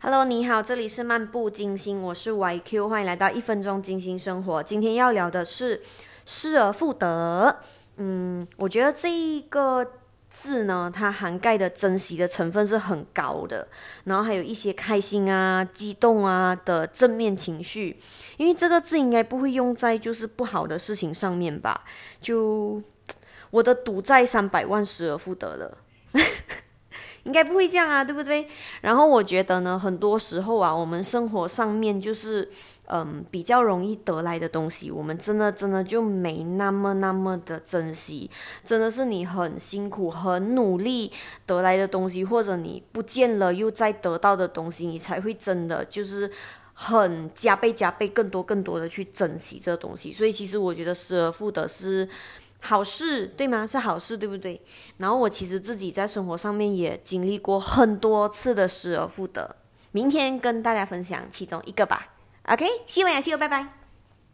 Hello，你好，这里是漫步金星，我是 YQ，欢迎来到一分钟金星生活。今天要聊的是失而复得。嗯，我觉得这一个字呢，它涵盖的珍惜的成分是很高的，然后还有一些开心啊、激动啊的正面情绪。因为这个字应该不会用在就是不好的事情上面吧？就我的赌债三百万失而复得了。应该不会这样啊，对不对？然后我觉得呢，很多时候啊，我们生活上面就是嗯比较容易得来的东西，我们真的真的就没那么那么的珍惜。真的是你很辛苦、很努力得来的东西，或者你不见了又再得到的东西，你才会真的就是很加倍、加倍、更多、更多的去珍惜这个东西。所以其实我觉得失而复得是。好事对吗？是好事对不对？然后我其实自己在生活上面也经历过很多次的失而复得，明天跟大家分享其中一个吧。OK，希望呀，希望，拜拜。